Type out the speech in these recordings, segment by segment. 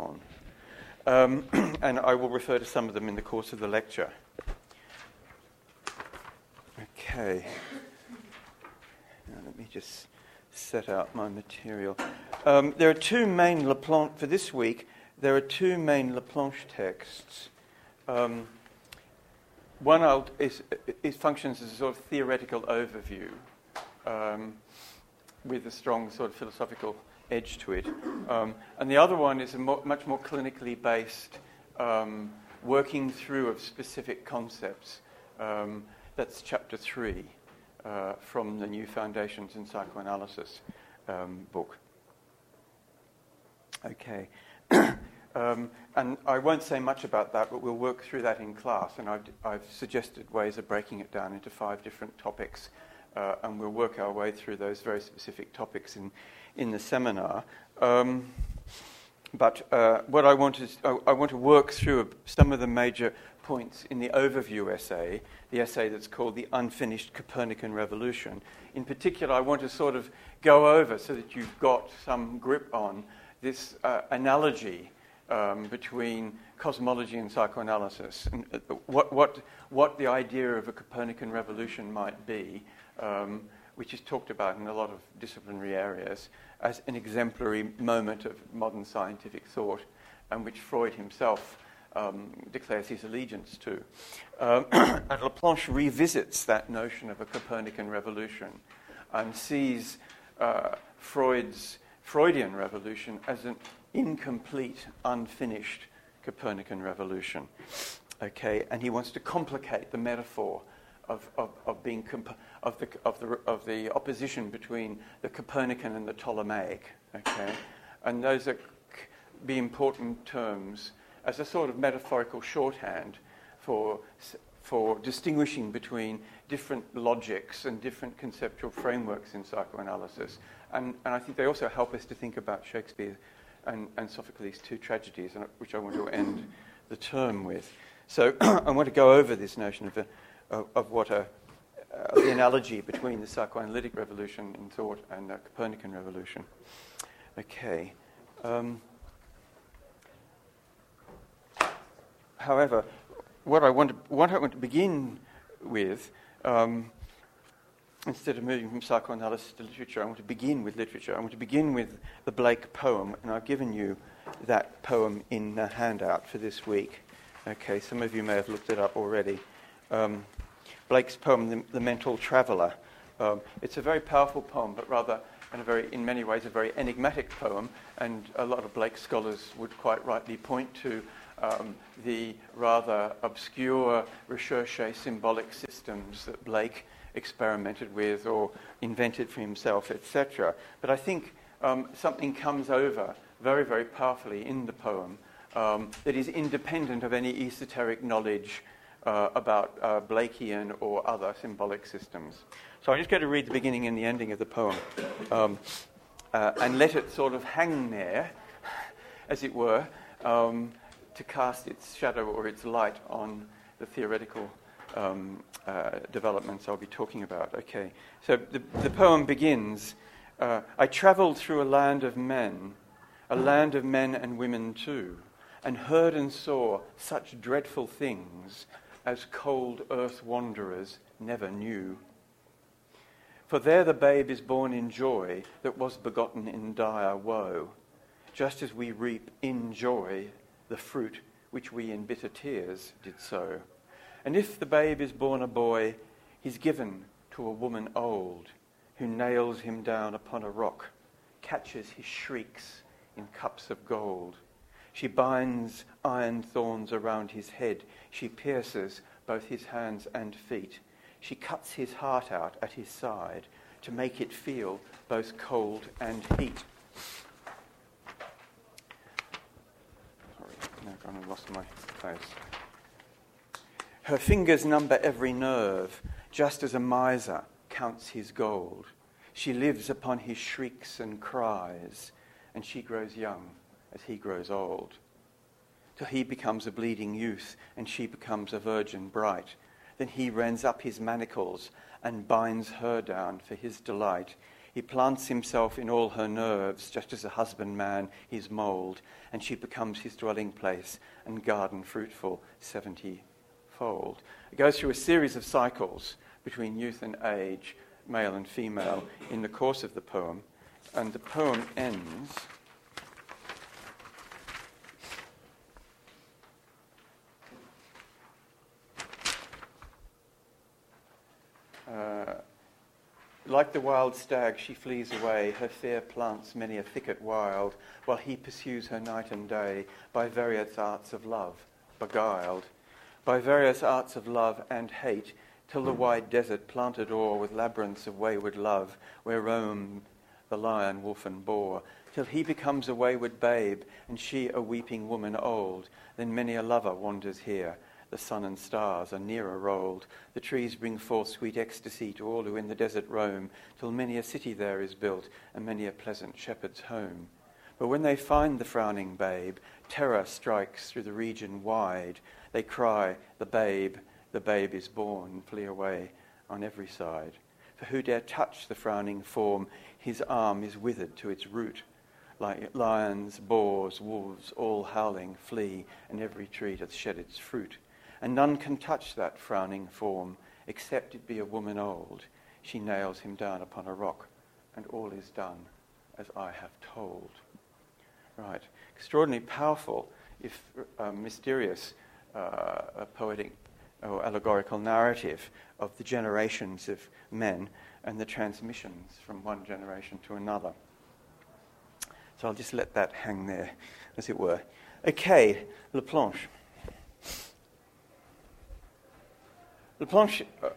upon. Um, and I will refer to some of them in the course of the lecture. Okay. Now let me just set out my material. Um, there are two main Laplanche, for this week, there are two main Laplanche texts. Um, one is, is, functions as a sort of theoretical overview um, with a strong sort of philosophical edge to it. Um, and the other one is a mo- much more clinically based um, working through of specific concepts. Um, that's chapter three uh, from the New Foundations in Psychoanalysis um, book. Okay. Um, and I won't say much about that, but we'll work through that in class. And I've, I've suggested ways of breaking it down into five different topics, uh, and we'll work our way through those very specific topics in, in the seminar. Um, but uh, what I want is I, want to work through some of the major points in the overview essay, the essay that's called The Unfinished Copernican Revolution. In particular, I want to sort of go over so that you've got some grip on this uh, analogy um, between cosmology and psychoanalysis, and uh, what, what, what the idea of a Copernican revolution might be. Um, which is talked about in a lot of disciplinary areas as an exemplary moment of modern scientific thought, and which Freud himself um, declares his allegiance to. Um, and Laplanche revisits that notion of a Copernican revolution and sees uh, Freud's Freudian revolution as an incomplete, unfinished Copernican revolution. Okay, and he wants to complicate the metaphor of, of, of being comp- of, the, of, the, of the opposition between the Copernican and the Ptolemaic. Okay? And those are be important terms as a sort of metaphorical shorthand for, for distinguishing between different logics and different conceptual frameworks in psychoanalysis. And, and I think they also help us to think about Shakespeare and, and Sophocles' two tragedies, which I want to end the term with. So I want to go over this notion of a of, of what a, uh, the analogy between the psychoanalytic revolution in thought and the Copernican revolution. Okay. Um, however, what I want to, what I want to begin with, um, instead of moving from psychoanalysis to literature, I want to begin with literature. I want to begin with the Blake poem, and I've given you that poem in the handout for this week. Okay, some of you may have looked it up already. Um, Blake's poem, The, the Mental Traveller. Um, it's a very powerful poem, but rather, in, a very, in many ways, a very enigmatic poem, and a lot of Blake scholars would quite rightly point to um, the rather obscure recherche symbolic systems that Blake experimented with or invented for himself, etc. But I think um, something comes over very, very powerfully in the poem um, that is independent of any esoteric knowledge uh, about uh, Blakean or other symbolic systems. So I'm just going to read the beginning and the ending of the poem um, uh, and let it sort of hang there, as it were, um, to cast its shadow or its light on the theoretical um, uh, developments I'll be talking about. Okay, so the, the poem begins uh, I travelled through a land of men, a land of men and women too, and heard and saw such dreadful things as cold earth wanderers never knew. For there the babe is born in joy that was begotten in dire woe, just as we reap in joy the fruit which we in bitter tears did sow. And if the babe is born a boy, he's given to a woman old, who nails him down upon a rock, catches his shrieks in cups of gold. She binds iron thorns around his head. She pierces both his hands and feet. She cuts his heart out at his side to make it feel both cold and heat. Sorry, now I kind of lost my place. Her fingers number every nerve, just as a miser counts his gold. She lives upon his shrieks and cries, and she grows young as he grows old. Till he becomes a bleeding youth, and she becomes a virgin bright. Then he rends up his manacles and binds her down for his delight. He plants himself in all her nerves, just as a husbandman his mould, and she becomes his dwelling place and garden fruitful seventy-fold. It goes through a series of cycles between youth and age, male and female, in the course of the poem, and the poem ends. Like the wild stag, she flees away. Her fear plants many a thicket wild, while he pursues her night and day by various arts of love, beguiled. By various arts of love and hate, till the wide desert planted o'er with labyrinths of wayward love, where roam the lion, wolf, and boar, till he becomes a wayward babe, and she a weeping woman old. Then many a lover wanders here. The sun and stars are nearer rolled. The trees bring forth sweet ecstasy to all who in the desert roam, till many a city there is built, and many a pleasant shepherd's home. But when they find the frowning babe, terror strikes through the region wide. They cry, The babe, the babe is born, flee away on every side. For who dare touch the frowning form? His arm is withered to its root. Like lions, boars, wolves, all howling, flee, and every tree doth shed its fruit. And none can touch that frowning form, except it be a woman old. She nails him down upon a rock, and all is done as I have told. Right. Extraordinarily powerful, if uh, mysterious, uh, poetic or allegorical narrative of the generations of men and the transmissions from one generation to another. So I'll just let that hang there, as it were. Okay, Laplanche. Laplanche uh,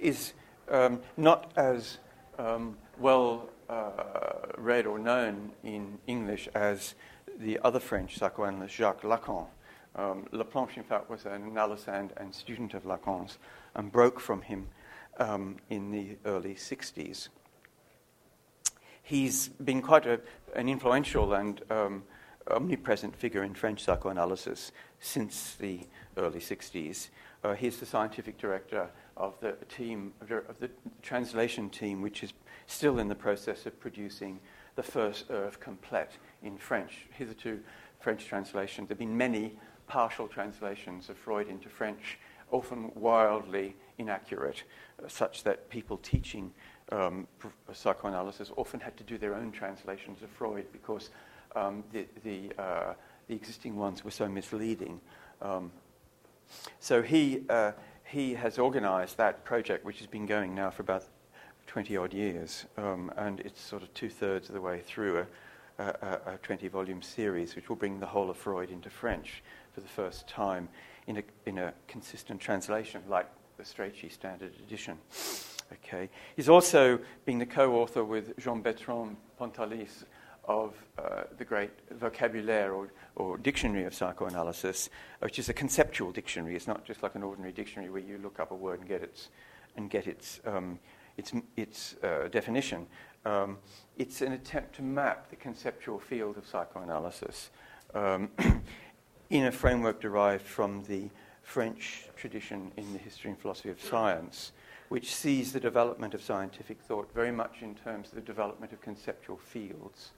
is um, not as um, well uh, read or known in English as the other French psychoanalyst, Jacques Lacan. Um, in fact, was an analysand and student of Lacan's and broke from him um, in the early 60s. He's been quite a, an influential and um, omnipresent figure in French psychoanalysis since the early 60s. Uh, he's the scientific director of the team, of the translation team, which is still in the process of producing the first Oeuvre complete in French. Hitherto, French translations. There have been many partial translations of Freud into French, often wildly inaccurate, uh, such that people teaching um, psychoanalysis often had to do their own translations of Freud because um, the, the, uh, the, existing ones were so misleading. Um, so he, uh, he has organized that project, which has been going now for about 20 odd years, um, and it's sort of two thirds of the way through a, a, a 20 volume series, which will bring the whole of Freud into French for the first time in a, in a consistent translation like the Strachey Standard Edition. Okay. He's also been the co-author with Jean-Bertrand Pontalis of uh, the great vocabulaire or, or, dictionary of psychoanalysis, which is a conceptual dictionary. It's not just like an ordinary dictionary where you look up a word and get its, and get its, um, its, its uh, definition. Um, it's an attempt to map the conceptual field of psychoanalysis. Um, in a framework derived from the French tradition in the history and philosophy of science, which sees the development of scientific thought very much in terms of the development of conceptual fields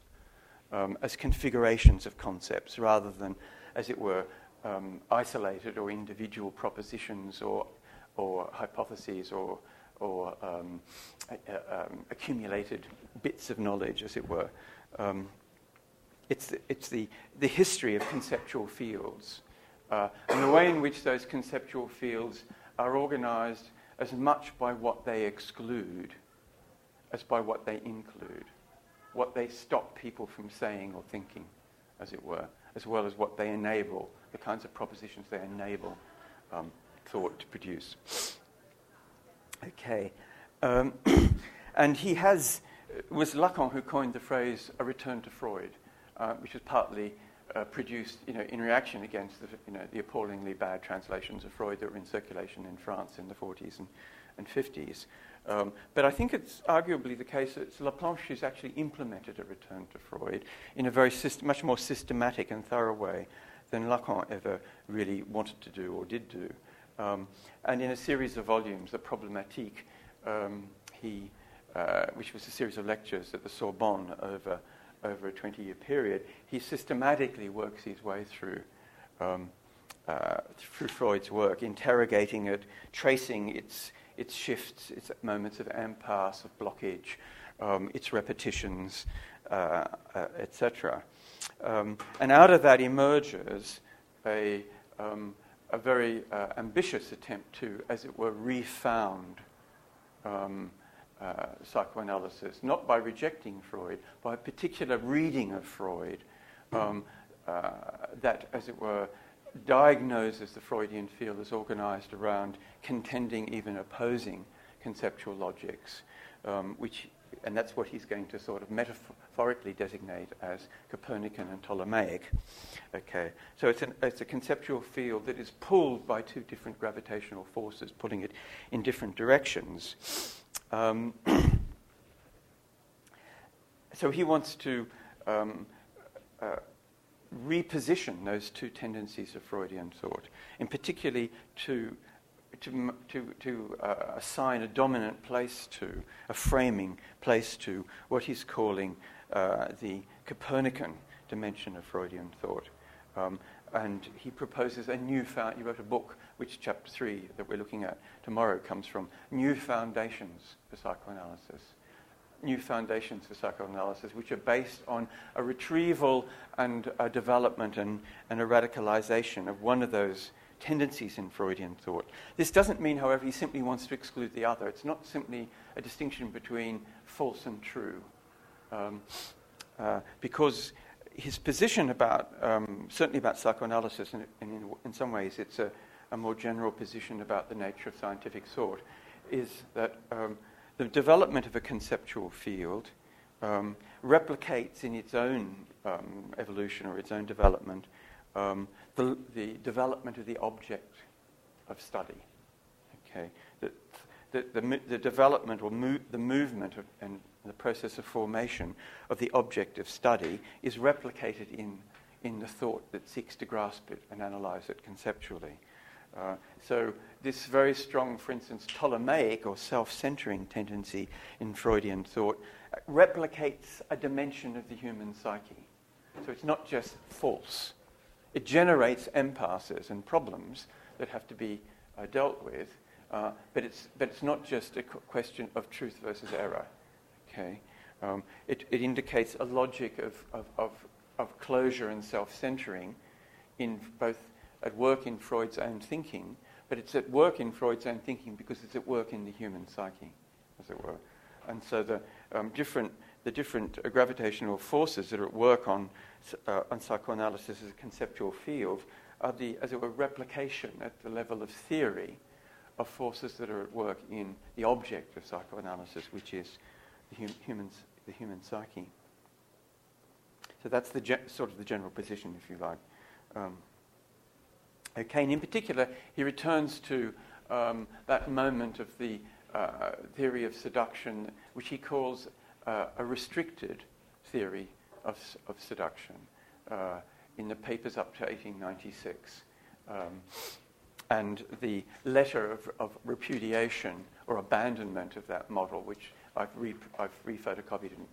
um, as configurations of concepts rather than, as it were, um, isolated or individual propositions or, or hypotheses or, or um, um accumulated bits of knowledge, as it were. Um, it's the, it's the, the history of conceptual fields uh, and the way in which those conceptual fields are organized as much by what they exclude as by what they include, what they stop people from saying or thinking, as it were, as well as what they enable, the kinds of propositions they enable um, thought to produce. Okay. Um, and he has, it was Lacan who coined the phrase a return to Freud uh, which was partly uh, produced you know, in reaction against the, you know, the appallingly bad translations of Freud that were in circulation in France in the 40s and, and 50s. Um, but I think it's arguably the case that Laplanche has actually implemented a return to Freud in a very syst- much more systematic and thorough way than Lacan ever really wanted to do or did do. Um, and in a series of volumes, the Problematique, um, he uh, which was a series of lectures at the Sorbonne over, over a 20 year period, he systematically works his way through. Um, uh, through Freud's work, interrogating it, tracing its, its shifts, its moments of impasse, of blockage, um, its repetitions, uh, uh, etc. Um, and out of that emerges a, um, a very uh, ambitious attempt to, as it were, refound um, uh, psychoanalysis, not by rejecting Freud, by a particular reading of Freud um, uh, that, as it were, diagnoses the Freudian field as organized around contending, even opposing conceptual logics, um, which, and that's what he's going to sort of metaphorically designate as Copernican and Ptolemaic. Okay, so it's, an, it's a conceptual field that is pulled by two different gravitational forces, pulling it in different directions. Um, so he wants to um, uh, reposition those two tendencies of Freudian thought, and particularly to, to, to, to uh, assign a dominant place to, a framing place to what he's calling uh, the Copernican dimension of Freudian thought. Um, and he proposes a new, found, he wrote a book, which chapter three that we're looking at tomorrow comes from, New Foundations for Psychoanalysis new foundations for psychoanalysis, which are based on a retrieval and a development and, and a radicalization of one of those tendencies in Freudian thought. This doesn't mean, however, he simply wants to exclude the other. It's not simply a distinction between false and true. Um, uh, because his position about, um, certainly about psychoanalysis, and, in, in, some ways it's a, a, more general position about the nature of scientific thought, is that um, the development of a conceptual field um, replicates in its own um, evolution or its own development um, the, the, development of the object of study. Okay, the, the, the, the development or mo- the movement of, and the process of formation of the object of study is replicated in, in the thought that seeks to grasp it and analyze it conceptually. Uh, so this very strong, for instance, Ptolemaic or self-centering tendency in Freudian thought replicates a dimension of the human psyche. So it's not just false. It generates impasses and problems that have to be uh, dealt with, uh, but, it's, but it's not just a question of truth versus error. Okay? Um, it, it, indicates a logic of, of, of, of closure and self-centering in both at work in Freud's own thinking, but it's at work in Freud's own thinking because it's at work in the human psyche, as it were. And so the um, different, the different uh, gravitational forces that are at work on, uh, on psychoanalysis as a conceptual field are the, as it were, replication at the level of theory of forces that are at work in the object of psychoanalysis, which is the, hum- humans, the human psyche. So that's the ge- sort of the general position, if you like. Um, Okay, and in particular, he returns to um, that moment of the uh, theory of seduction, which he calls uh, a restricted theory of, of seduction uh, in the papers up to 1896. Um, and the letter of, of, repudiation or abandonment of that model, which I've, re- I've rephotocopied and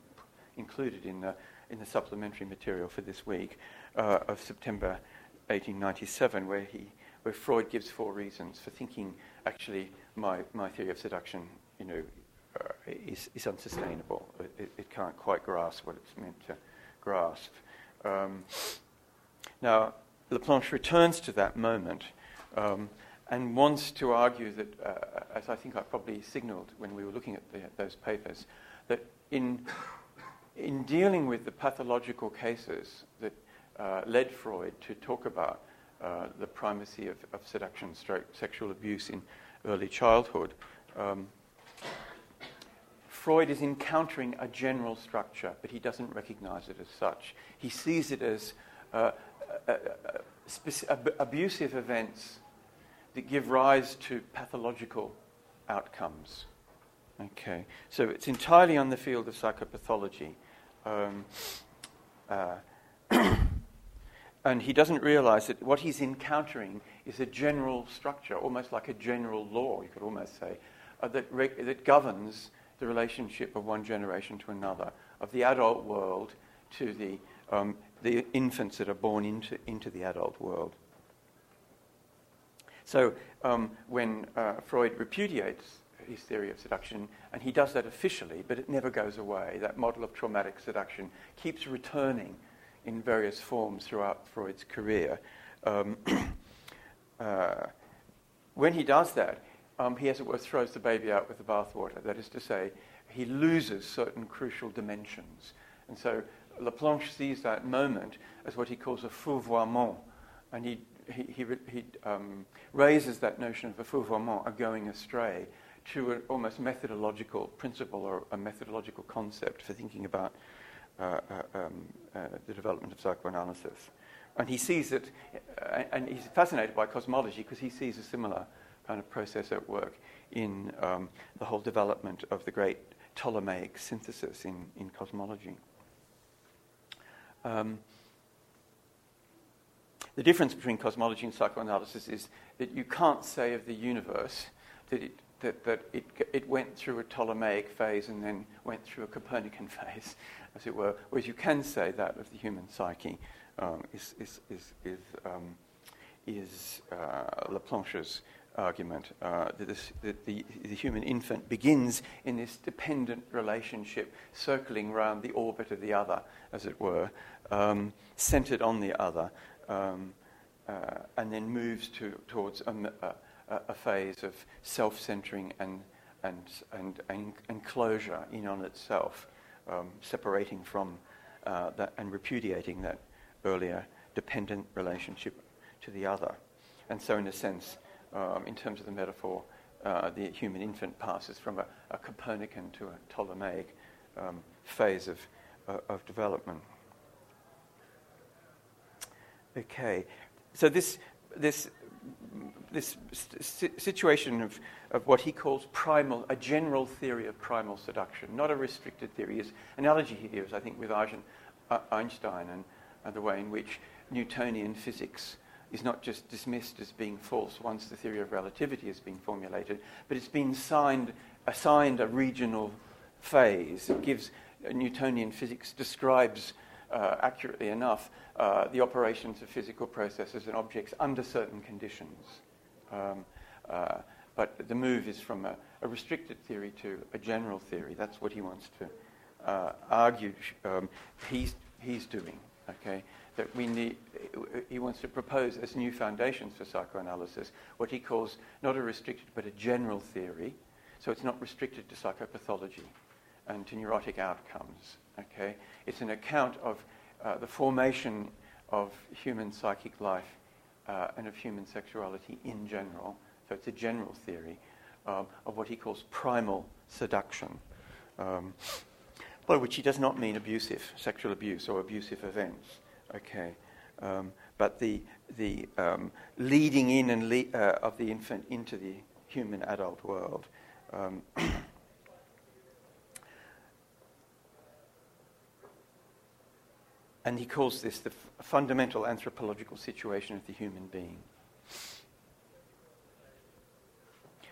included in the, in the supplementary material for this week, uh, of September 1897, where, he, where Freud gives four reasons for thinking actually my, my theory of seduction you know, uh, is, is unsustainable. It, it, can't quite grasp what it's meant to grasp. Um, now, Laplanche returns to that moment um, and wants to argue that, uh, as I think I probably signaled when we were looking at the, those papers, that in, in dealing with the pathological cases that uh, led Freud to talk about uh, the primacy of, of, seduction, stroke, sexual abuse in early childhood. Um, Freud is encountering a general structure, but he doesn't recognize it as such. He sees it as uh, abusive events that give rise to pathological outcomes. Okay, so it's entirely on the field of psychopathology. Um, uh, and he doesn't realize that what he's encountering is a general structure, almost like a general law, you could almost say, uh, that, that governs the relationship of one generation to another, of the adult world to the, um, the infants that are born into, into the adult world. So um, when uh, Freud repudiates his theory of seduction, and he does that officially, but it never goes away. That model of traumatic seduction keeps returning in various forms throughout Freud's career. Um, uh, when he does that, um, he, as it were, throws the baby out with the bathwater. That is to say, he loses certain crucial dimensions. And so Laplanche sees that moment as what he calls a fourvoiement, and he he, he, he um, raises that notion of a fourvoiement, a going astray, to an almost methodological principle or a methodological concept for thinking about uh, uh, um, uh, the development of psychoanalysis. And he sees it, uh, and he's fascinated by cosmology because he sees a similar kind of process at work in um, the whole development of the great Ptolemaic synthesis in, in cosmology. Um, the difference between cosmology and psychoanalysis is that you can't say of the universe that it, that, that it, it went through a Ptolemaic phase and then went through a Copernican phase, as it were, whereas you can say that of the human psyche um, is, is, is, is, um, is uh, Laplanche's argument uh, that, this, that the, the, human infant begins in this dependent relationship, circling around the orbit of the other, as it were, um, centered on the other, um, uh, and then moves to, towards a, a, a, phase of self-centering and, and, and, and, and closure in on itself, um, separating from uh, that and repudiating that earlier dependent relationship to the other. And so, in a sense, um, in terms of the metaphor, uh, the human infant passes from a, a Copernican to a Ptolemaic um, phase of, uh, of development. Okay, so this, this, this situation of, of what he calls primal, a general theory of primal seduction, not a restricted theory. His analogy here is, I think, with uh, Einstein and, and the way in which Newtonian physics is not just dismissed as being false once the theory of relativity has been formulated, but it's been signed, assigned a regional phase. It gives uh, Newtonian physics describes uh, accurately enough uh, the operations of physical processes and objects under certain conditions. Um, uh, but the move is from a, a, restricted theory to a general theory. That's what he wants to uh, argue. Um, he's, he's doing. Okay, that we need. He wants to propose as new foundations for psychoanalysis what he calls not a restricted but a general theory. So it's not restricted to psychopathology and to neurotic outcomes. Okay, it's an account of uh, the formation of human psychic life uh, and of human sexuality in general. So it's a general theory um, of what he calls primal seduction, um, by which he does not mean abusive, sexual abuse or abusive events. Okay. Um, but the, the um, leading in and le- uh, of the infant into the human adult world. And he calls this the f- fundamental anthropological situation of the human being,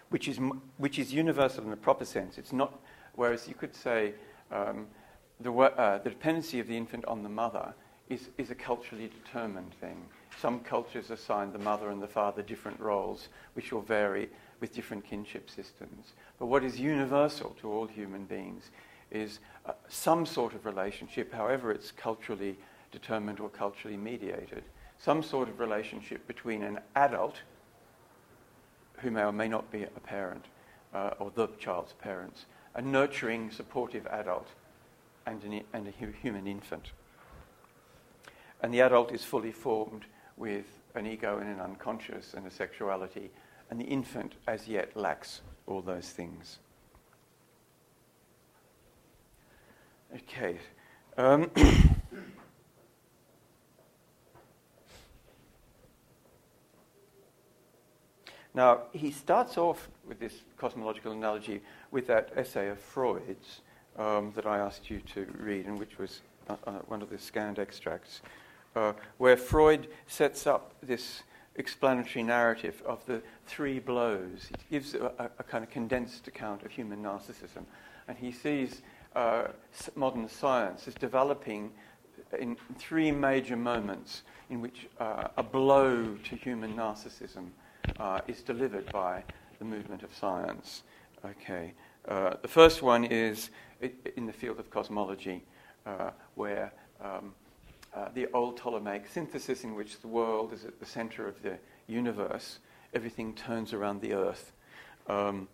which is, which is universal in the proper sense. It's not, whereas you could say um, the, uh, the dependency of the infant on the mother is, is a culturally determined thing. Some cultures assign the mother and the father different roles, which will vary with different kinship systems. But what is universal to all human beings is uh, some sort of relationship, however it's culturally determined or culturally mediated, some sort of relationship between an adult, who may or may not be a parent, uh, or the child's parents, a nurturing, supportive adult, and, an, and a hu- human infant. And the adult is fully formed with an ego and an unconscious and a sexuality, and the infant as yet lacks all those things. Okay. Um, now, he starts off with this cosmological analogy with that essay of Freud's um, that I asked you to read, and which was uh, uh, one of the scanned extracts, uh, where Freud sets up this explanatory narrative of the three blows. It gives a, a, a kind of condensed account of human narcissism. And he sees uh, modern science is developing in three major moments in which uh, a blow to human narcissism uh, is delivered by the movement of science. Okay. Uh, the first one is in the field of cosmology, uh, where um, uh, the old Ptolemaic synthesis, in which the world is at the center of the universe, everything turns around the earth. Um,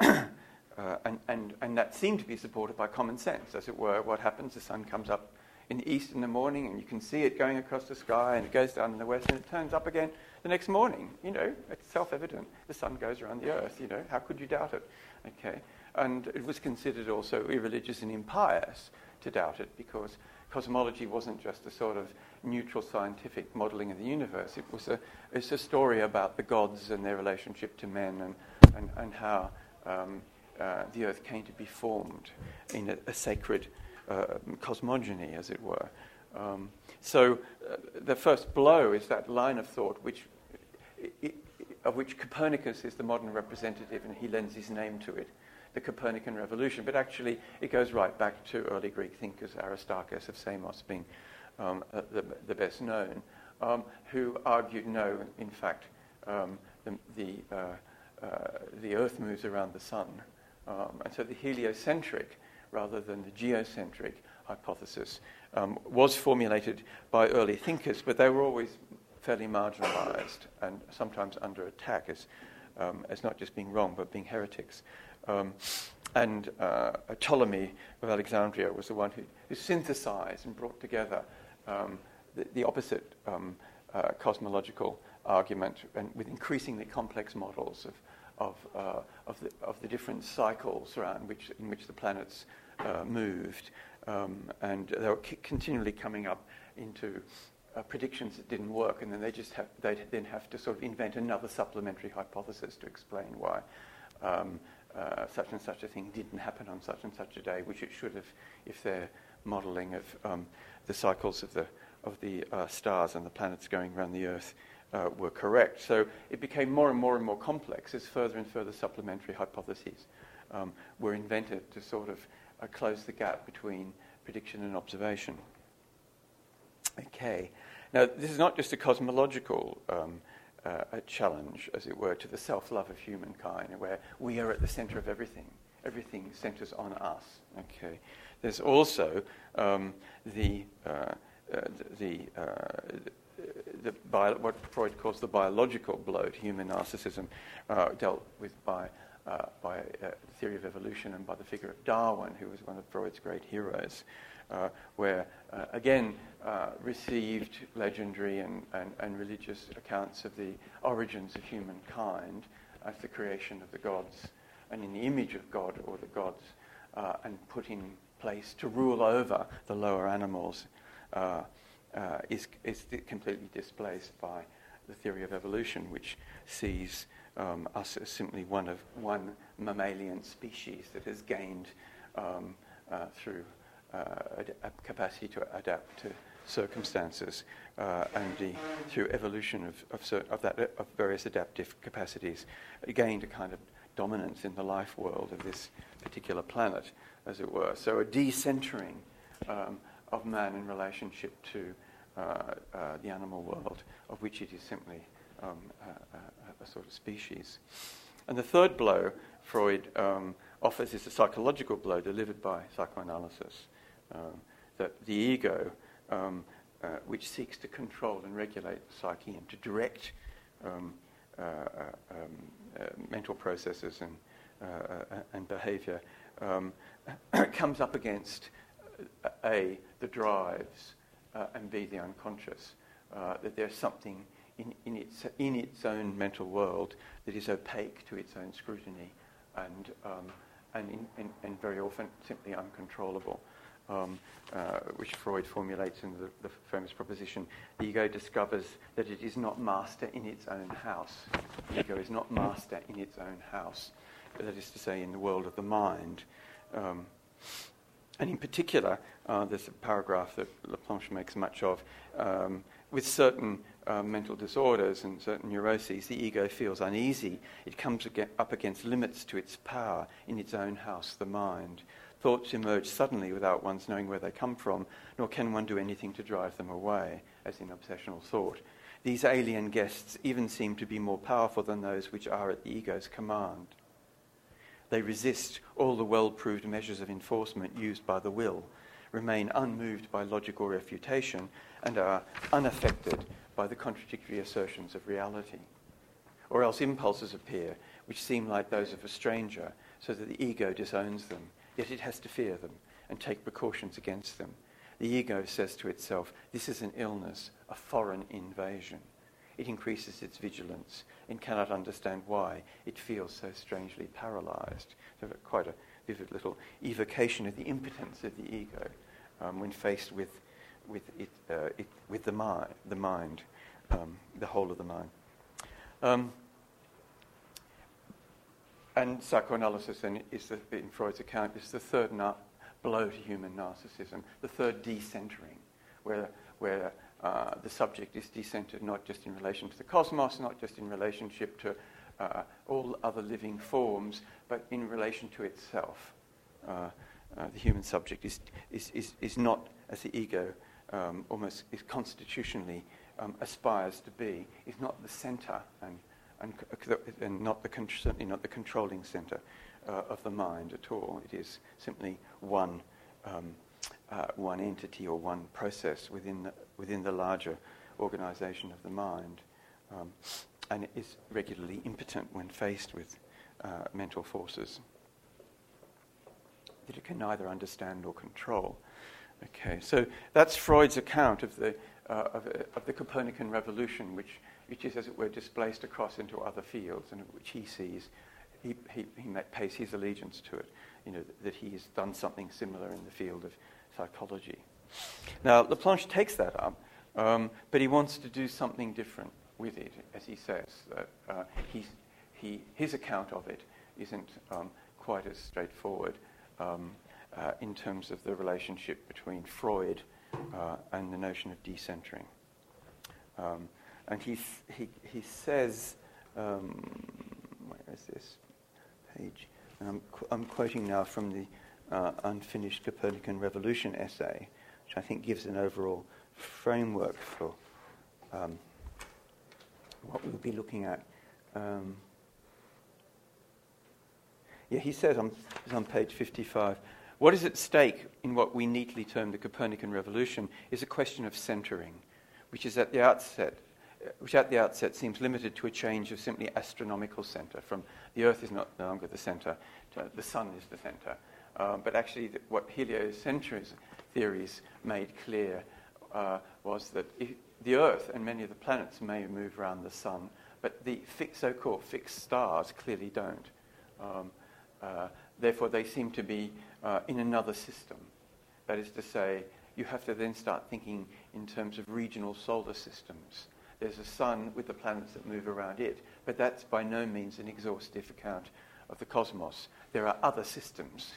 uh, and, and, and that seemed to be supported by common sense, as it were. What happens? The sun comes up in the east in the morning, and you can see it going across the sky, and it goes down in the west, and it turns up again the next morning. You know, it's self evident. The sun goes around the earth, you know, how could you doubt it? Okay. And it was considered also irreligious and impious to doubt it because cosmology wasn't just a sort of neutral scientific modeling of the universe. It was a, it's a story about the gods and their relationship to men and, and, and how um, uh, the earth came to be formed in a, a sacred uh, cosmogony, as it were. Um, so uh, the first blow is that line of thought which, it, of which Copernicus is the modern representative, and he lends his name to it the Copernican revolution, but actually it goes right back to early Greek thinkers, Aristarchus of Samos being um, uh, the, the, best known, um, who argued no, in fact, um, the, the, uh, uh, the, Earth moves around the sun. Um, and so the heliocentric rather than the geocentric hypothesis um, was formulated by early thinkers, but they were always fairly marginalized and sometimes under attack as, um, as not just being wrong, but being heretics. Um, and uh, Ptolemy of Alexandria was the one who, who synthesized and brought together um, the, the, opposite um, uh, cosmological argument and with increasingly complex models of, of, uh, of, the, of the different cycles around which, in which the planets uh, moved. Um, and they were c- continually coming up into uh, predictions that didn't work, and then they just have, they'd then have to sort of invent another supplementary hypothesis to explain why um, uh, such and such a thing didn't happen on such and such a day, which it should have if their modelling of um, the cycles of the, of the uh, stars and the planets going around the Earth uh, were correct. So it became more and more and more complex as further and further supplementary hypotheses um, were invented to sort of uh, close the gap between prediction and observation. Okay. Now, this is not just a cosmological um, uh, a challenge, as it were, to the self love of humankind, where we are at the center of everything. Everything centers on us. Okay. There's also um, the, uh, uh, the, uh, the bio- what Freud calls the biological blow to human narcissism, uh, dealt with by, uh, by the theory of evolution and by the figure of Darwin, who was one of Freud's great heroes uh, where, uh, again, uh, received legendary and, and, and, religious accounts of the origins of humankind as the creation of the gods and in the image of God or the gods uh, and put in place to rule over the lower animals uh, uh, is, is completely displaced by the theory of evolution, which sees um, us as simply one of one mammalian species that has gained um, through uh, a capacity to adapt to circumstances uh, and the, through evolution of, of, of, that, of various adaptive capacities, gained a kind of dominance in the life world of this particular planet, as it were. So a decentering um, of man in relationship to uh, uh, the animal world, of which it is simply um, a, a, sort of species. And the third blow Freud um, offers is a psychological blow delivered by psychoanalysis um, that the ego, um, uh, which seeks to control and regulate the psyche and to direct um, uh, uh um, uh, mental processes and, and behavior, comes up against A, the drives, and B, the unconscious. that there's something in, in, its, in its own mental world that is opaque to its own scrutiny and, um, and, in, and, very often simply uncontrollable um, uh, which Freud formulates in the, the, famous proposition, the ego discovers that it is not master in its own house. The ego is not master in its own house, that is to say, in the world of the mind. Um, and in particular, uh, there's a paragraph that Laplanche makes much of, um, with certain uh, mental disorders and certain neuroses, the ego feels uneasy. It comes up against limits to its power in its own house, the mind. Thoughts emerge suddenly without one's knowing where they come from, nor can one do anything to drive them away, as in obsessional thought. These alien guests even seem to be more powerful than those which are at the ego's command. They resist all the well proved measures of enforcement used by the will, remain unmoved by logical refutation, and are unaffected by the contradictory assertions of reality. Or else impulses appear which seem like those of a stranger, so that the ego disowns them, yet it has to fear them and take precautions against them. The ego says to itself, This is an illness, a foreign invasion. It increases its vigilance and cannot understand why it feels so strangely paralyzed. So, quite a vivid little evocation of the impotence of the ego um, when faced with, with, it, uh, it, with the, mi- the mind, um, the whole of the mind. Um, and psychoanalysis, then, is the, in Freud's account, is the third na- blow to human narcissism, the third decentering, where, where uh, the subject is decentered not just in relation to the cosmos, not just in relationship to uh, all other living forms, but in relation to itself. Uh, uh the human subject is, is, is, is not, as the ego um, almost is constitutionally um, aspires to be, is not the center and, and, and not the, certainly not the controlling center uh, of the mind at all. It is simply one, um, uh, one entity or one process within the, within the larger organization of the mind. Um, and is regularly impotent when faced with uh, mental forces that it can neither understand nor control. Okay, so that's Freud's account of the, uh, of, uh, of, the Copernican revolution, which, which is, as it were, displaced across into other fields, and which he sees he, he, he pays his allegiance to it, you know, that he has done something similar in the field of psychology. Now, Laplanche takes that up, um, but he wants to do something different with it, as he says. That uh, he, his account of it isn't um, quite as straightforward um, uh, in terms of the relationship between Freud uh, and the notion of decentering. Um, and he, he, he says, um, where is this? page. I'm, qu- I'm quoting now from the uh, Unfinished Copernican Revolution essay, which I think gives an overall framework for um, what we'll be looking at. Um, yeah, he says on, on page 55 what is at stake in what we neatly term the Copernican revolution is a question of centering, which is at the outset which at the outset seems limited to a change of simply astronomical center from the Earth is not no longer the center, the Sun is the center. Um, but actually, the, what heliocentric theories made clear uh, was that the Earth and many of the planets may move around the Sun, but the so-called fixed stars clearly don't. Um, uh, therefore, they seem to be uh, in another system. That is to say, you have to then start thinking in terms of regional solar systems there's a sun with the planets that move around it, but that's by no means an exhaustive account of the cosmos. There are other systems.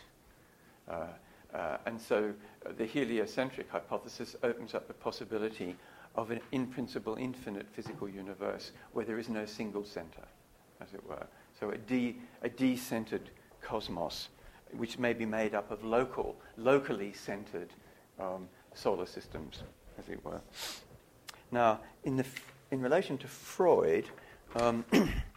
Uh, uh, and so uh, the heliocentric hypothesis opens up the possibility of an in principle infinite physical universe where there is no single center, as it were. So a, de- a decentered cosmos, which may be made up of local, locally centered um, solar systems, as it were. Now, in the in relation to Freud, um,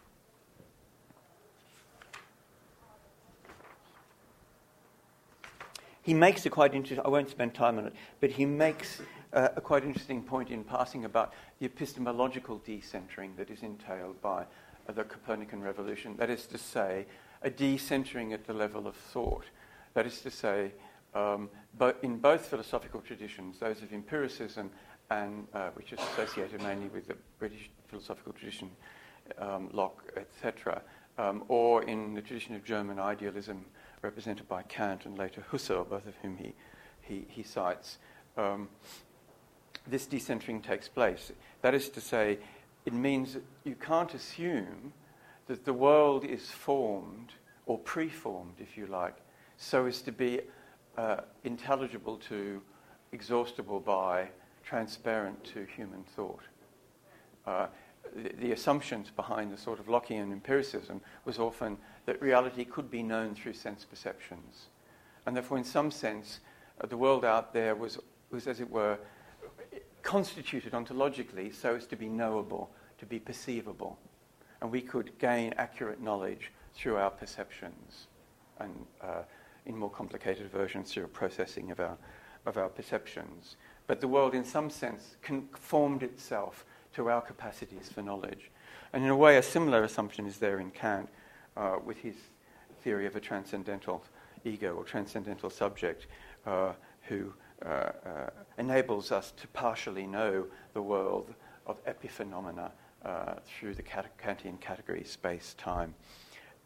he makes a quite interesting, I won't spend time on it, but he makes uh, a quite interesting point in passing about the epistemological decentering that is entailed by uh, the Copernican revolution. That is to say, a decentering at the level of thought. That is to say, um, but in both philosophical traditions, those of empiricism and uh, which is associated mainly with the British philosophical tradition, um, Locke, etc., um, or in the tradition of German idealism represented by Kant and later Husserl, both of whom he, he, he cites. Um, this decentering takes place. That is to say, it means that you can't assume that the world is formed or preformed, if you like, so as to be uh, intelligible to, exhaustible by transparent to human thought. Uh, the, assumptions behind the sort of Lockean empiricism was often that reality could be known through sense perceptions. And therefore, in some sense, uh, the world out there was, was, as it were, constituted ontologically so as to be knowable, to be perceivable. And we could gain accurate knowledge through our perceptions and uh, in more complicated versions through processing of our, of our perceptions. But the world, in some sense, conformed itself to our capacities for knowledge. And in a way, a similar assumption is there in Kant uh, with his theory of a transcendental ego or transcendental subject uh, who uh, uh enables us to partially know the world of epiphenomena uh, through the Kantian categories space, time,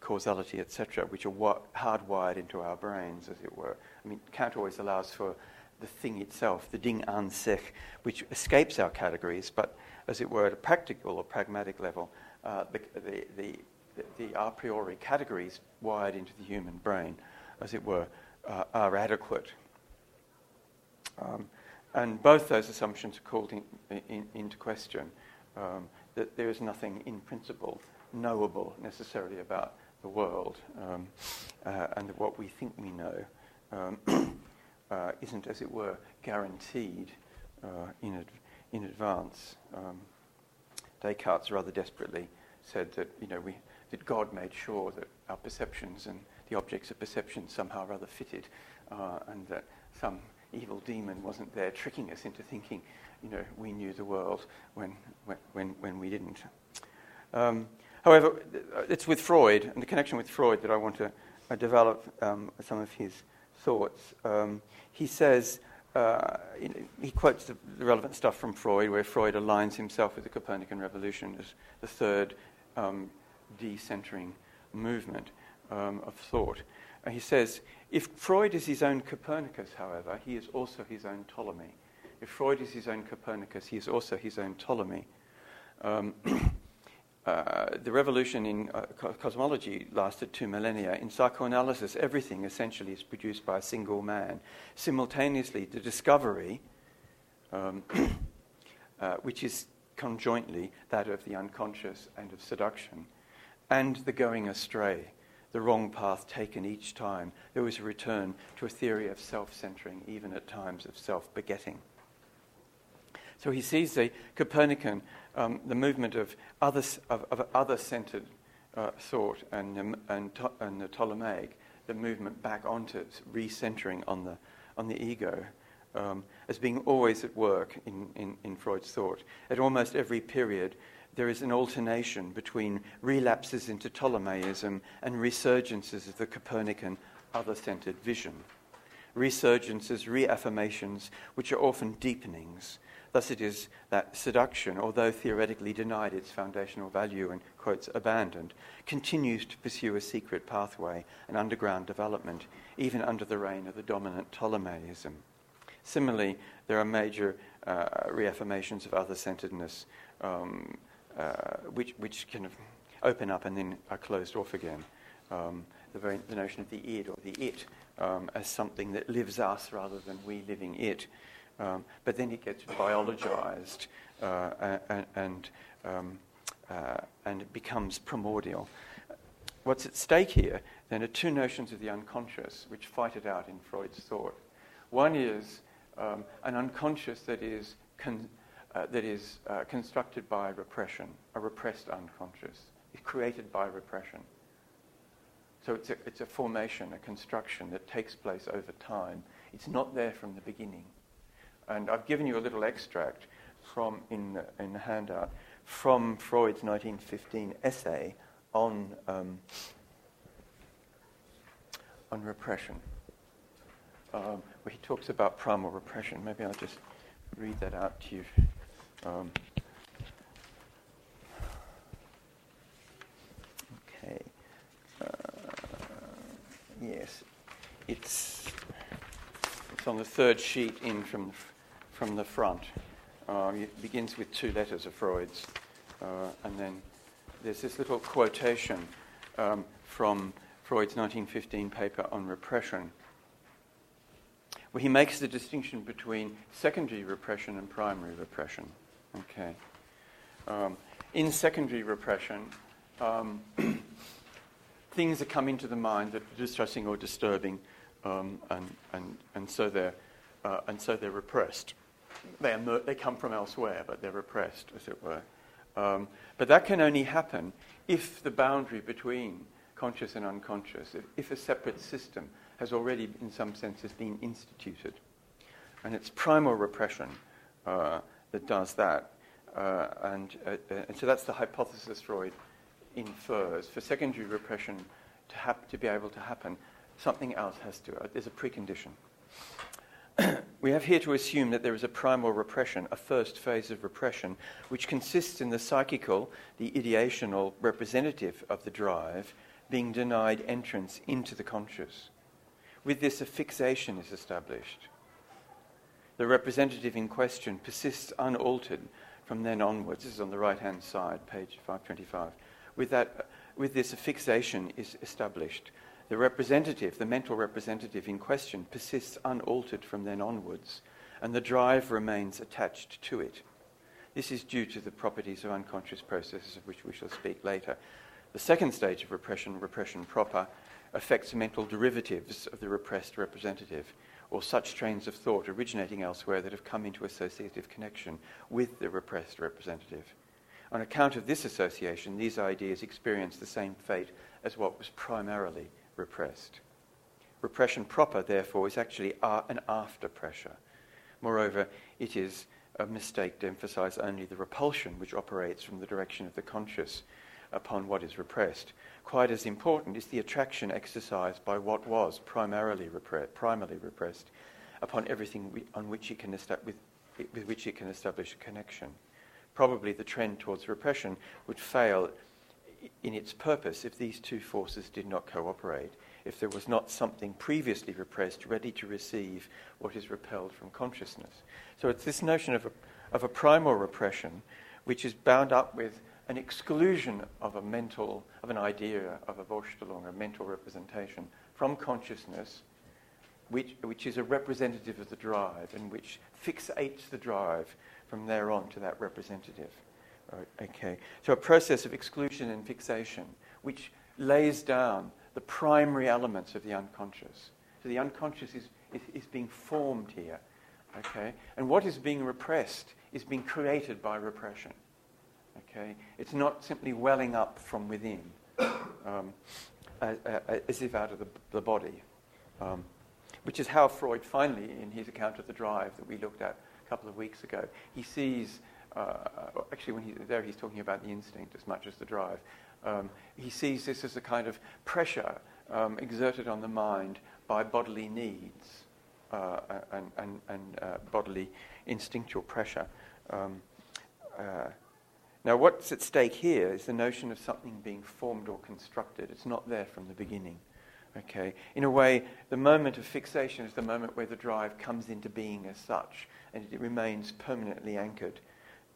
causality, etc., which are wa- hardwired into our brains, as it were. I mean, Kant always allows for the thing itself, the Ding an sich, which escapes our categories, but as it were, at a practical or pragmatic level, uh, the, the, the, the, a priori categories wired into the human brain, as it were, uh, are adequate. Um, and both those assumptions are called in, in, into question. Um, that there is nothing in principle knowable necessarily about the world, um, uh, and what we think we know um, uh, isn't, as it were, guaranteed uh, in, ad- in advance. Um, Descartes rather desperately said that, you know, we, that God made sure that our perceptions and the objects of perception somehow rather fitted, uh, and that some evil demon wasn't there tricking us into thinking, you know, we knew the world when, when, when we didn't. Um, however, it's with Freud and the connection with Freud that I want to uh, develop um, some of his thoughts. Um, he says, uh, he quotes the, relevant stuff from Freud, where Freud aligns himself with the Copernican revolution as the third um, decentering movement um, of thought. He says, if Freud is his own Copernicus, however, he is also his own Ptolemy. If Freud is his own Copernicus, he is also his own Ptolemy. Um, uh, the revolution in uh, cosmology lasted two millennia. In psychoanalysis, everything essentially is produced by a single man. Simultaneously, the discovery, um, uh, which is conjointly that of the unconscious and of seduction, and the going astray, the wrong path taken each time, there was a return to a theory of self centering, even at times of self begetting. So he sees the Copernican, um, the movement of other, of, of other centered uh, thought, and, um, and, and the Ptolemaic, the movement back onto recentering on the, on the ego, um, as being always at work in, in, in Freud's thought. At almost every period, there is an alternation between relapses into Ptolemaism and resurgences of the Copernican other centered vision. Resurgences, reaffirmations, which are often deepenings. Thus, it is that seduction, although theoretically denied its foundational value and, quotes, abandoned, continues to pursue a secret pathway, an underground development, even under the reign of the dominant Ptolemaism. Similarly, there are major uh, reaffirmations of other centeredness. Um, uh, which, which kind of open up and then are closed off again. Um, the, very, the notion of the id or the it um, as something that lives us rather than we living it. Um, but then it gets biologized uh, and, and, um, uh, and it becomes primordial. What's at stake here then are two notions of the unconscious which fight it out in Freud's thought. One is um, an unconscious that is con- uh, that is uh, constructed by repression, a repressed unconscious, is created by repression. So it's a, it's a formation, a construction that takes place over time. It's not there from the beginning. And I've given you a little extract from in the, in the handout from Freud's 1915 essay on um, on repression, um, where he talks about primal repression. Maybe I'll just read that out to you. Um, okay. Uh, yes, it's it's on the third sheet in from from the front. Um, it begins with two letters of Freud's, uh, and then there's this little quotation um, from Freud's 1915 paper on repression, where he makes the distinction between secondary repression and primary repression. Okay. Um, in secondary repression, um, things that come into the mind that are distressing or disturbing, um, and, and, and, so they're, uh, and so they're repressed. They, emer- they come from elsewhere, but they're repressed, as it were. Um, but that can only happen if the boundary between conscious and unconscious, if, if a separate system has already, in some senses, been instituted. And it's primal repression uh, that does that. Uh, and, uh, and so that's the hypothesis Freud infers. For secondary repression to, hap- to be able to happen, something else has to, uh, there's a precondition. we have here to assume that there is a primal repression, a first phase of repression, which consists in the psychical, the ideational representative of the drive, being denied entrance into the conscious. With this, a fixation is established. The representative in question persists unaltered from then onwards. This is on the right hand side, page 525. With, that, with this, a fixation is established. The representative, the mental representative in question, persists unaltered from then onwards, and the drive remains attached to it. This is due to the properties of unconscious processes, of which we shall speak later. The second stage of repression, repression proper, affects mental derivatives of the repressed representative, or such trains of thought originating elsewhere that have come into associative connection with the repressed representative. On account of this association, these ideas experience the same fate as what was primarily repressed. Repression proper, therefore, is actually an after pressure. Moreover, it is a mistake to emphasize only the repulsion which operates from the direction of the conscious upon what is repressed. Quite as important is the attraction exercised by what was primarily, repre- primarily repressed upon everything we, on which it can with, with which it can establish a connection. Probably the trend towards repression would fail in its purpose if these two forces did not cooperate, if there was not something previously repressed ready to receive what is repelled from consciousness. So it's this notion of a, of a primal repression which is bound up with an exclusion of a mental, of an idea, of a Vorstellung, a mental representation from consciousness, which, which is a representative of the drive and which fixates the drive from there on to that representative. Okay. So a process of exclusion and fixation, which lays down the primary elements of the unconscious. So the unconscious is, is, is being formed here. Okay? And what is being repressed is being created by repression. Okay? It's not simply welling up from within, um, as, as, if out of the, the body, um, which is how Freud finally, in his account of the drive that we looked at a couple of weeks ago, he sees, uh, actually, when he's there, he's talking about the instinct as much as the drive. Um, he sees this as a kind of pressure um, exerted on the mind by bodily needs uh, and, and, and uh, bodily instinctual pressure. Um, uh, now, what's at stake here is the notion of something being formed or constructed. It's not there from the beginning. Okay? In a way, the moment of fixation is the moment where the drive comes into being as such, and it remains permanently anchored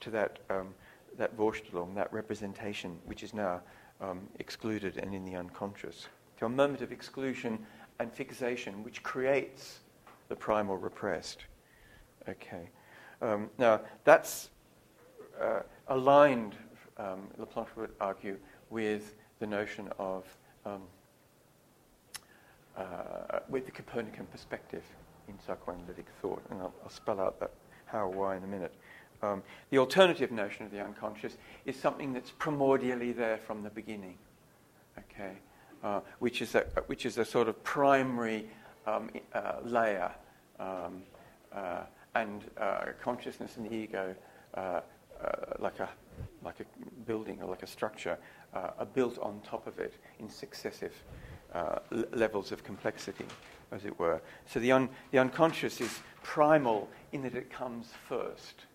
to that, um, that Vorstellung, that representation, which is now um, excluded and in the unconscious. So, a moment of exclusion and fixation, which creates the primal repressed. Okay. Um, now, that's. Uh, aligned, um, Laplanche would argue, with the notion of um, uh, with the Copernican perspective in psychoanalytic thought, and I'll, I'll spell out that how why in a minute. Um, the alternative notion of the unconscious is something that's primordially there from the beginning, okay, uh, which is a which is a sort of primary um, uh, layer, um, uh, and uh, consciousness and the ego uh, uh, like, a, like a building or like a structure are built on top of it in successive l- levels of complexity, as it were. So the, un- the unconscious is primal in that it comes first.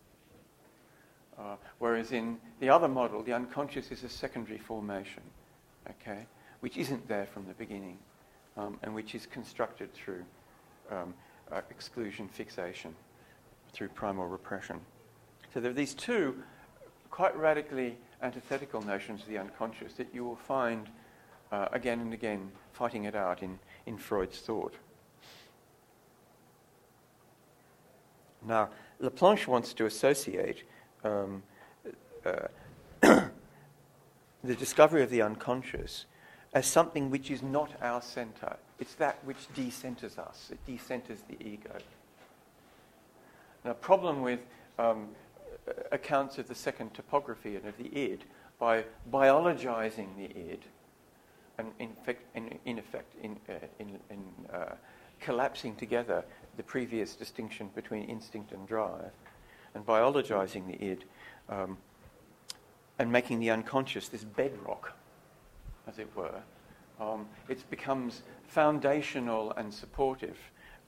Uh, whereas in the other model, the unconscious is a secondary formation, okay, which isn't there from the beginning, um, and which is constructed through um, uh, exclusion, fixation, through primal repression. So there are these two quite radically antithetical notions of the unconscious that you will find uh, again and again fighting it out in, in Freud's thought. Now, Laplanche wants to associate um, uh, the discovery of the unconscious as something which is not our center. It's that which decenters us, it decenters the ego. Now, problem with um, accounts of the second topography and of the id by biologizing the id and in effect, in, in, effect, in, uh, in, in uh, collapsing together the previous distinction between instinct and drive and biologizing the id um, and making the unconscious this bedrock, as it were, um, it becomes foundational and supportive,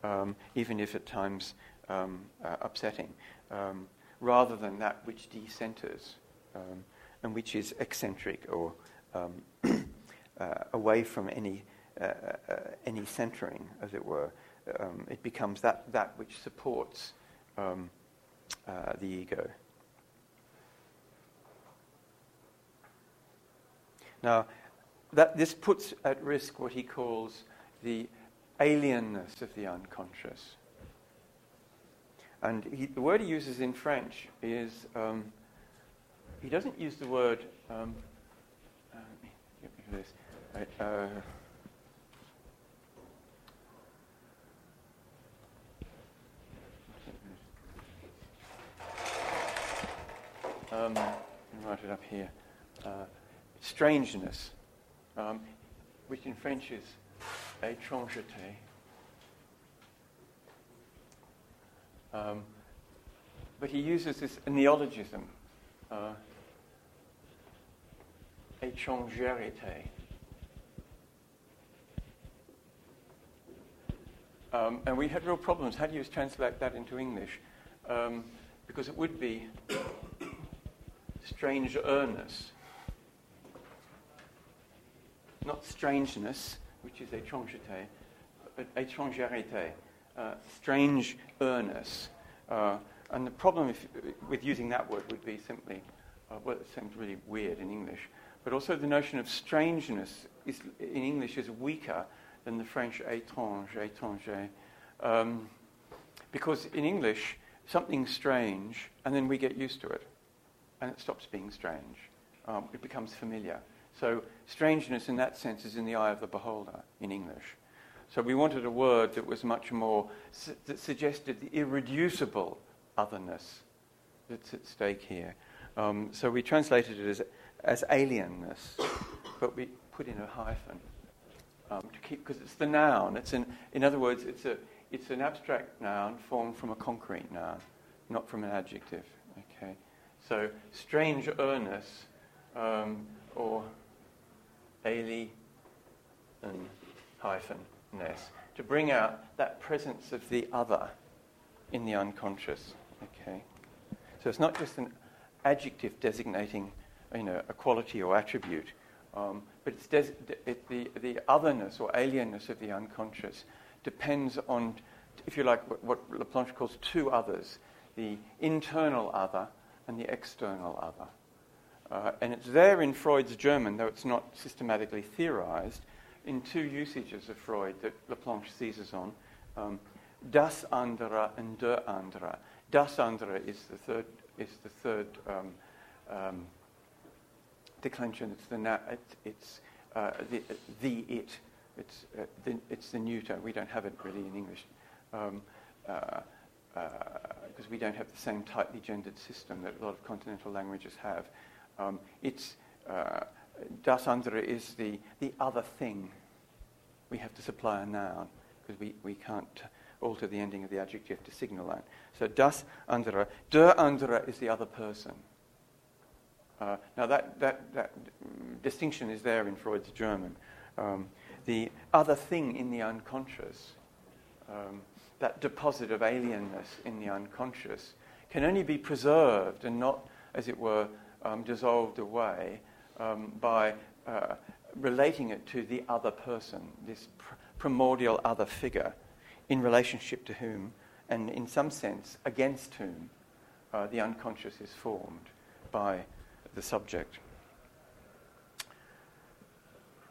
um, even if at times um, uh, upsetting, um, rather than that which decenters um, and which is eccentric or um, uh, away from any, uh, uh, any centering, as it were. it becomes that, that which supports uh, the ego. Now, that this puts at risk what he calls the alienness of the unconscious. And he, the word he uses in French is, um, he doesn't use the word, um, uh, this, uh, um, write it up here. Uh, strangeness, um, which in French is étrangeté. Um, but he uses this neologism, uh, étrangerité. Um, and we had real problems. How do you translate that into English? Um, because it would be strangerness, not strangeness, which is étrangeté, but étrangerité uh, strange earnest. Uh, and the problem if, with using that word would be simply, uh, well, it sounds really weird in English, but also the notion of strangeness is, in English is weaker than the French étrange, étranger. Um, because in English, something's strange, and then we get used to it, and it stops being strange. Um, it becomes familiar. So, strangeness in that sense is in the eye of the beholder in English. So we wanted a word that was much more, that suggested the irreducible otherness that's at stake here. Um, so we translated it as, as alienness, but we put in a hyphen um, to keep, because it's the noun. It's an, in other words, it's, a, it's an abstract noun formed from a concrete noun, not from an adjective. So strange earnest um, or alien hyphen ness to bring out that presence of the other in the unconscious. Okay, so it's not just an adjective designating, you know, a quality or attribute, um, but it's des- it, the the otherness or alienness of the unconscious depends on, if you like, what, what Laplanche calls two others: the internal other and the external other. Uh, and it's there in Freud's German, though it's not systematically theorized, in two usages of Freud that Laplanche seizes on um, das andere and der andere. Das andere is the third, is the third um, um, declension. It's the, na- it, it's, uh, the, the it. It's, uh, the, it's the neuter. We don't have it really in English um, uh, uh, because we don't have the same tightly gendered system that a lot of continental languages have. Um, it's uh, das andere is the, the other thing. We have to supply a noun because we, we can't alter the ending of the adjective to signal that. So das andere, der andere is the other person. Uh, now that, that, that distinction is there in Freud's German. Um, the other thing in the unconscious, um, that deposit of alienness in the unconscious, can only be preserved and not, as it were, um, dissolved away um, by uh, relating it to the other person, this pr- primordial other figure, in relationship to whom, and in some sense, against whom, uh, the unconscious is formed by the subject.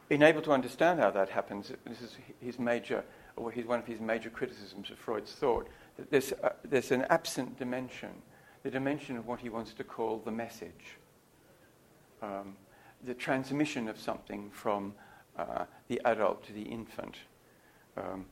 In able to understand how that happens, this is his major, or his, one of his major criticisms of Freud's thought, that there's, uh, there's an absent dimension, the dimension of what he wants to call the message, um, the transmission of something from uh, the adult to the infant, um,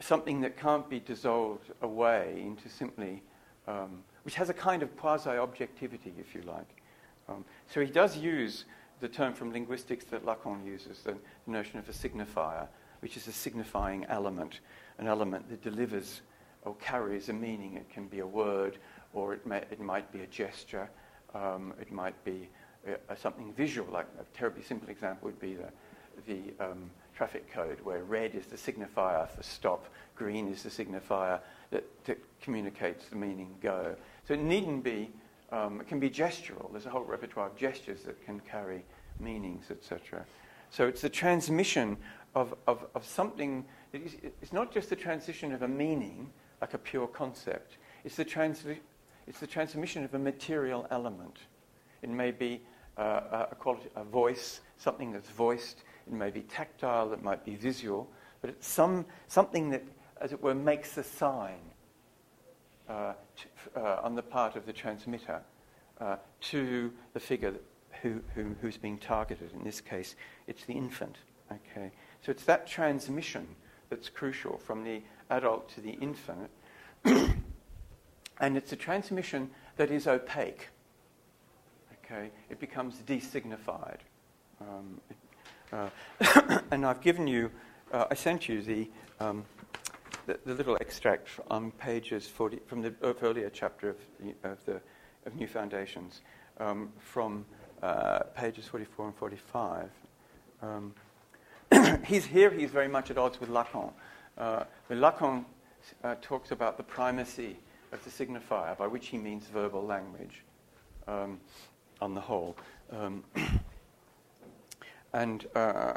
something that can't be dissolved away into simply, um, which has a kind of quasi objectivity, if you like. Um, so he does use the term from linguistics that Lacan uses, the notion of a signifier, which is a signifying element, an element that delivers or carries a meaning. It can be a word, or it, may, it might be a gesture, um, it might be uh, something visual. Like a terribly simple example would be the, the um, traffic code, where red is the signifier for stop, green is the signifier that, that communicates the meaning go. So it needn't be, um, it can be gestural. There's a whole repertoire of gestures that can carry meanings, etc. So it's the transmission of, of, of something, that is, it's not just the transition of a meaning, like a pure concept, it's the, transli- it's the transmission of a material element. It may be uh, a, quality, a voice, something that's voiced, it may be tactile, it might be visual, but it's some, something that, as it were, makes a sign uh, uh, on the part of the transmitter uh, to the figure who, who, who's being targeted. In this case, it's the infant. Okay, so it's that transmission that's crucial from the adult to the infant, and it's a transmission that is opaque. Okay, it becomes designified. Um, uh, and I've given you, uh, I sent you the, um, the, the, little extract on pages 40, from the earlier chapter of, the, of, the, of New Foundations, um, from uh, pages 44 and 45. He's here, he's very much at odds with Lacan. Uh, Lacan uh, talks about the primacy of the signifier, by which he means verbal language um, on the whole. Um, and uh,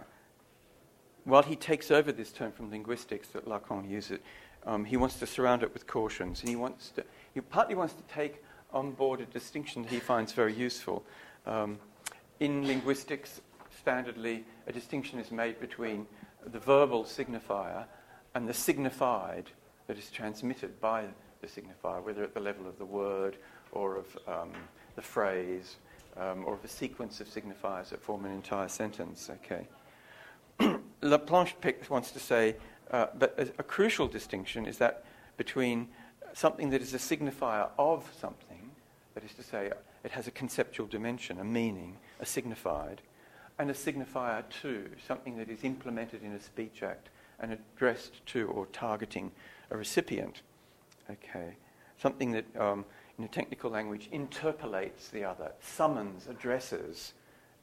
while he takes over this term from linguistics that Lacan uses, um, he wants to surround it with cautions, and he wants to, he partly wants to take on board a distinction that he finds very useful. Um, in linguistics, standardly, a distinction is made between the verbal signifier and the signified that is transmitted by the signifier, whether at the level of the word or of um, the phrase um, or of a sequence of signifiers that form an entire sentence. Okay. Laplanche wants to say, uh, but a, a, crucial distinction is that between something that is a signifier of something, that is to say, it has a conceptual dimension, a meaning, a signified, and a signifier to, something that is implemented in a speech act and addressed to or targeting a recipient. Okay, something that, um, in a technical language, interpellates the other, summons, addresses,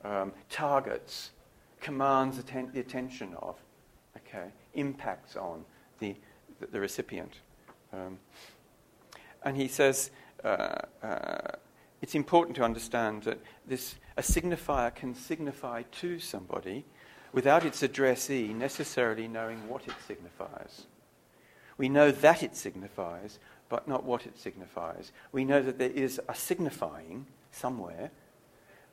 um, targets, commands atten- the attention of, okay, impacts on the, the, the recipient. Um, and he says uh, uh, it's important to understand that this, a signifier can signify to somebody without its addressee necessarily knowing what it signifies. We know that it signifies, but not what it signifies. We know that there is a signifying somewhere,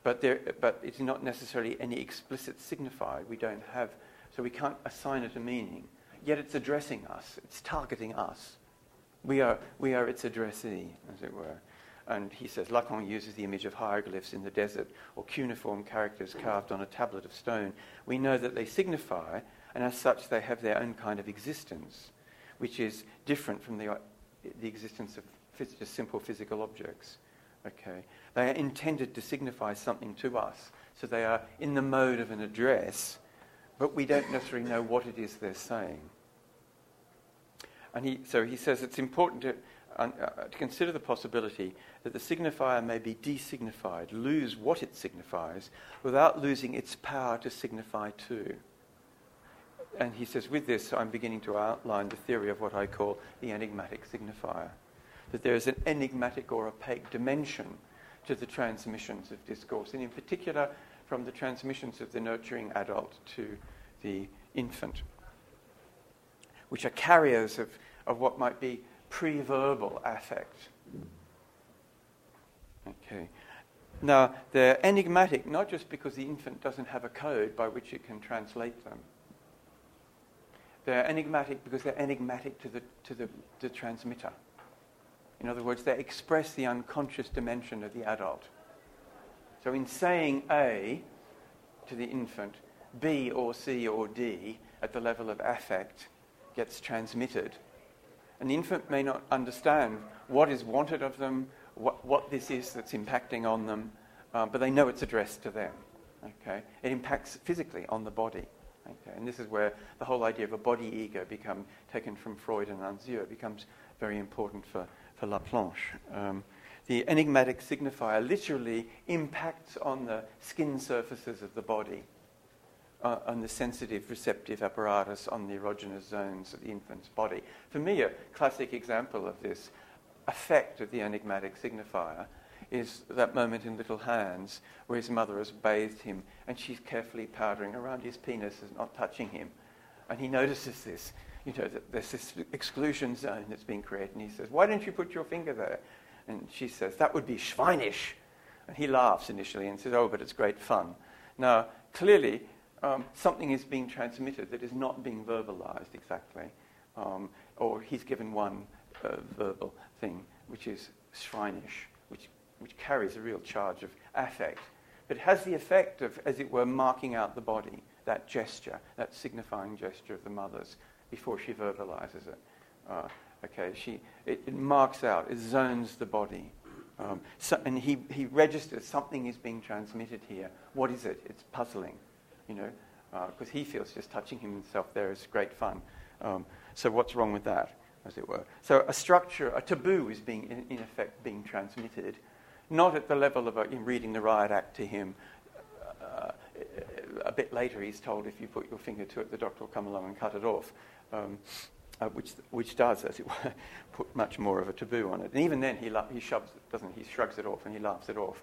but, there, but it's not necessarily any explicit signifier. We don't have, so we can't assign it a meaning. Yet it's addressing us, it's targeting us. We are, we are its addressee, as it were. And he says Lacan uses the image of hieroglyphs in the desert or cuneiform characters carved on a tablet of stone. We know that they signify, and as such, they have their own kind of existence, which is different from the, the existence of phys- just simple physical objects. Okay. They are intended to signify something to us. So they are in the mode of an address, but we don't necessarily know what it is they're saying. And he, so he says it's important to uh, to consider the possibility that the signifier may be designified, lose what it signifies, without losing its power to signify too. And he says, with this, I'm beginning to outline the theory of what I call the enigmatic signifier. That there is an enigmatic or opaque dimension to the transmissions of discourse, and in particular from the transmissions of the nurturing adult to the infant, which are carriers of, of what might be pre-verbal affect. Okay. Now, they're enigmatic not just because the infant doesn't have a code by which it can translate them. They're enigmatic because they're enigmatic to the, to the, the transmitter. In other words, they express the unconscious dimension of the adult. So in saying A to the infant, B or C or D at the level of affect gets transmitted. An infant may not understand what is wanted of them, what, what this is that's impacting on them, uh, but they know it's addressed to them. Okay? It impacts physically on the body. Okay? And this is where the whole idea of a body ego become taken from Freud and Anzieu it becomes very important for, for Laplanche. Um, the enigmatic signifier literally impacts on the skin surfaces of the body, uh, on the sensitive receptive apparatus on the erogenous zones of the infant's body. For me, a classic example of this effect of the enigmatic signifier is that moment in Little Hans where his mother has bathed him and she's carefully powdering around his penis and not touching him. And he notices this, you know, that there's this exclusion zone that's being created. And he says, Why don't you put your finger there? And she says, That would be schweinisch. And he laughs initially and says, Oh, but it's great fun. Now, clearly, um, something is being transmitted that is not being verbalized exactly. Um, or he's given one uh, verbal thing, which is schweinisch which carries a real charge of affect, but has the effect of, as it were, marking out the body, that gesture, that signifying gesture of the mother's before she verbalizes it. Uh, okay, she, it, it, marks out, it zones the body. Um, so, and he, he registers something is being transmitted here. What is it? It's puzzling, you know, because uh, he feels just touching himself there is great fun. Um, so what's wrong with that, as it were? So a structure, a taboo is being, in, in effect, being transmitted not at the level of in reading the riot act to him. Uh, a bit later, he's told if you put your finger to it, the doctor will come along and cut it off, um, uh, which, which does, as it were, put much more of a taboo on it. And even then, he, he shoves doesn't he? shrugs it off and he laughs it off.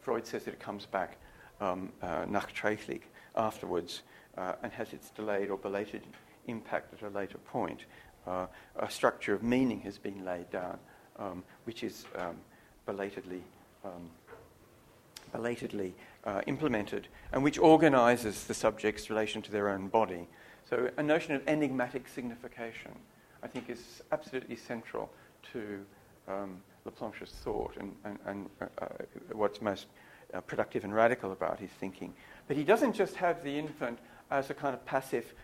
Freud says that it comes back um, uh, nachträglich afterwards uh, and has its delayed or belated impact at a later point. Uh, a structure of meaning has been laid down, um, which is um, belatedly, um, belatedly uh, implemented, and which organizes the subject's relation to their own body. So, a notion of enigmatic signification, I think, is absolutely central to um, Laplanche's thought and, and, and uh, uh, what's most uh, productive and radical about his thinking. But he doesn't just have the infant as a kind of passive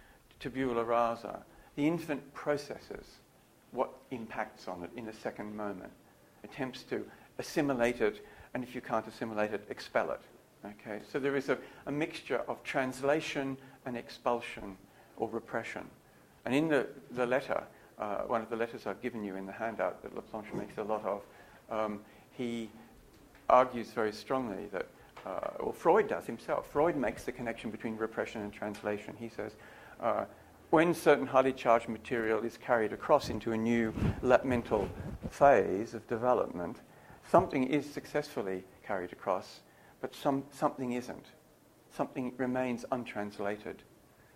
tabula rasa. The infant processes what impacts on it in a second moment, attempts to assimilate it, and if you can't assimilate it, expel it. Okay? So there is a, a mixture of translation and expulsion or repression. And in the, the letter, uh, one of the letters I've given you in the handout that Laplanche makes a lot of, um, he argues very strongly that, uh, or Freud does himself, Freud makes the connection between repression and translation. He says, uh, when certain highly charged material is carried across into a new mental phase of development, something is successfully carried across, but some, something isn't. Something remains untranslated.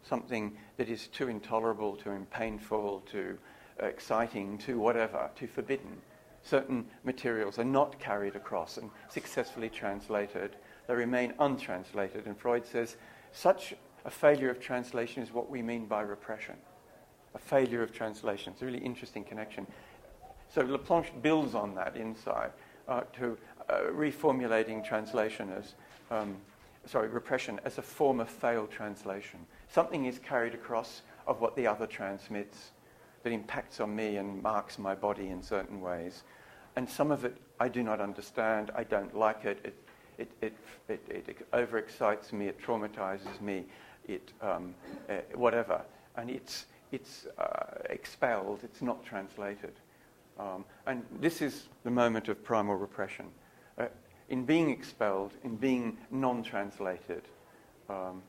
Something that is too intolerable, too painful, too exciting, too whatever, too forbidden. Certain materials are not carried across and successfully translated. They remain untranslated. And Freud says such a failure of translation is what we mean by repression. A failure of translation. It's a really interesting connection. So Laplanche builds on that insight uh, to uh, reformulating translation as, um, sorry, repression as a form of failed translation. Something is carried across of what the other transmits that impacts on me and marks my body in certain ways. And some of it I do not understand, I don't like it, it, it, it, it, it overexcites me, it traumatizes me, it, um, uh, whatever. And it's, it's uh, expelled, it's not translated. Um, and this is the moment of primal repression. Uh, in being expelled, in being non translated, um,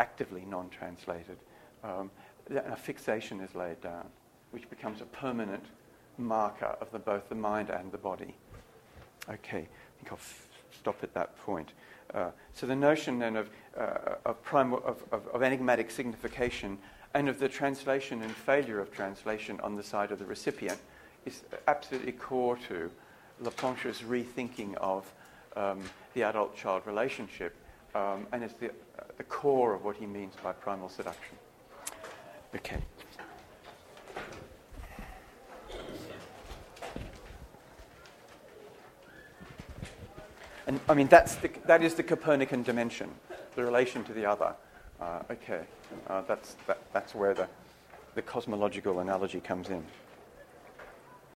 actively non translated, um, a fixation is laid down, which becomes a permanent marker of the, both the mind and the body. Okay, I think I'll f- stop at that point. Uh, so the notion then of, uh, of, of, of, of enigmatic signification and of the translation and failure of translation on the side of the recipient is absolutely core to Laplanche's rethinking of um, the adult child relationship um, and is the, uh, the core of what he means by primal seduction. Okay. And I mean, that's the, that is the Copernican dimension, the relation to the other. Uh, okay, uh, that's, that, that's where the, the cosmological analogy comes in.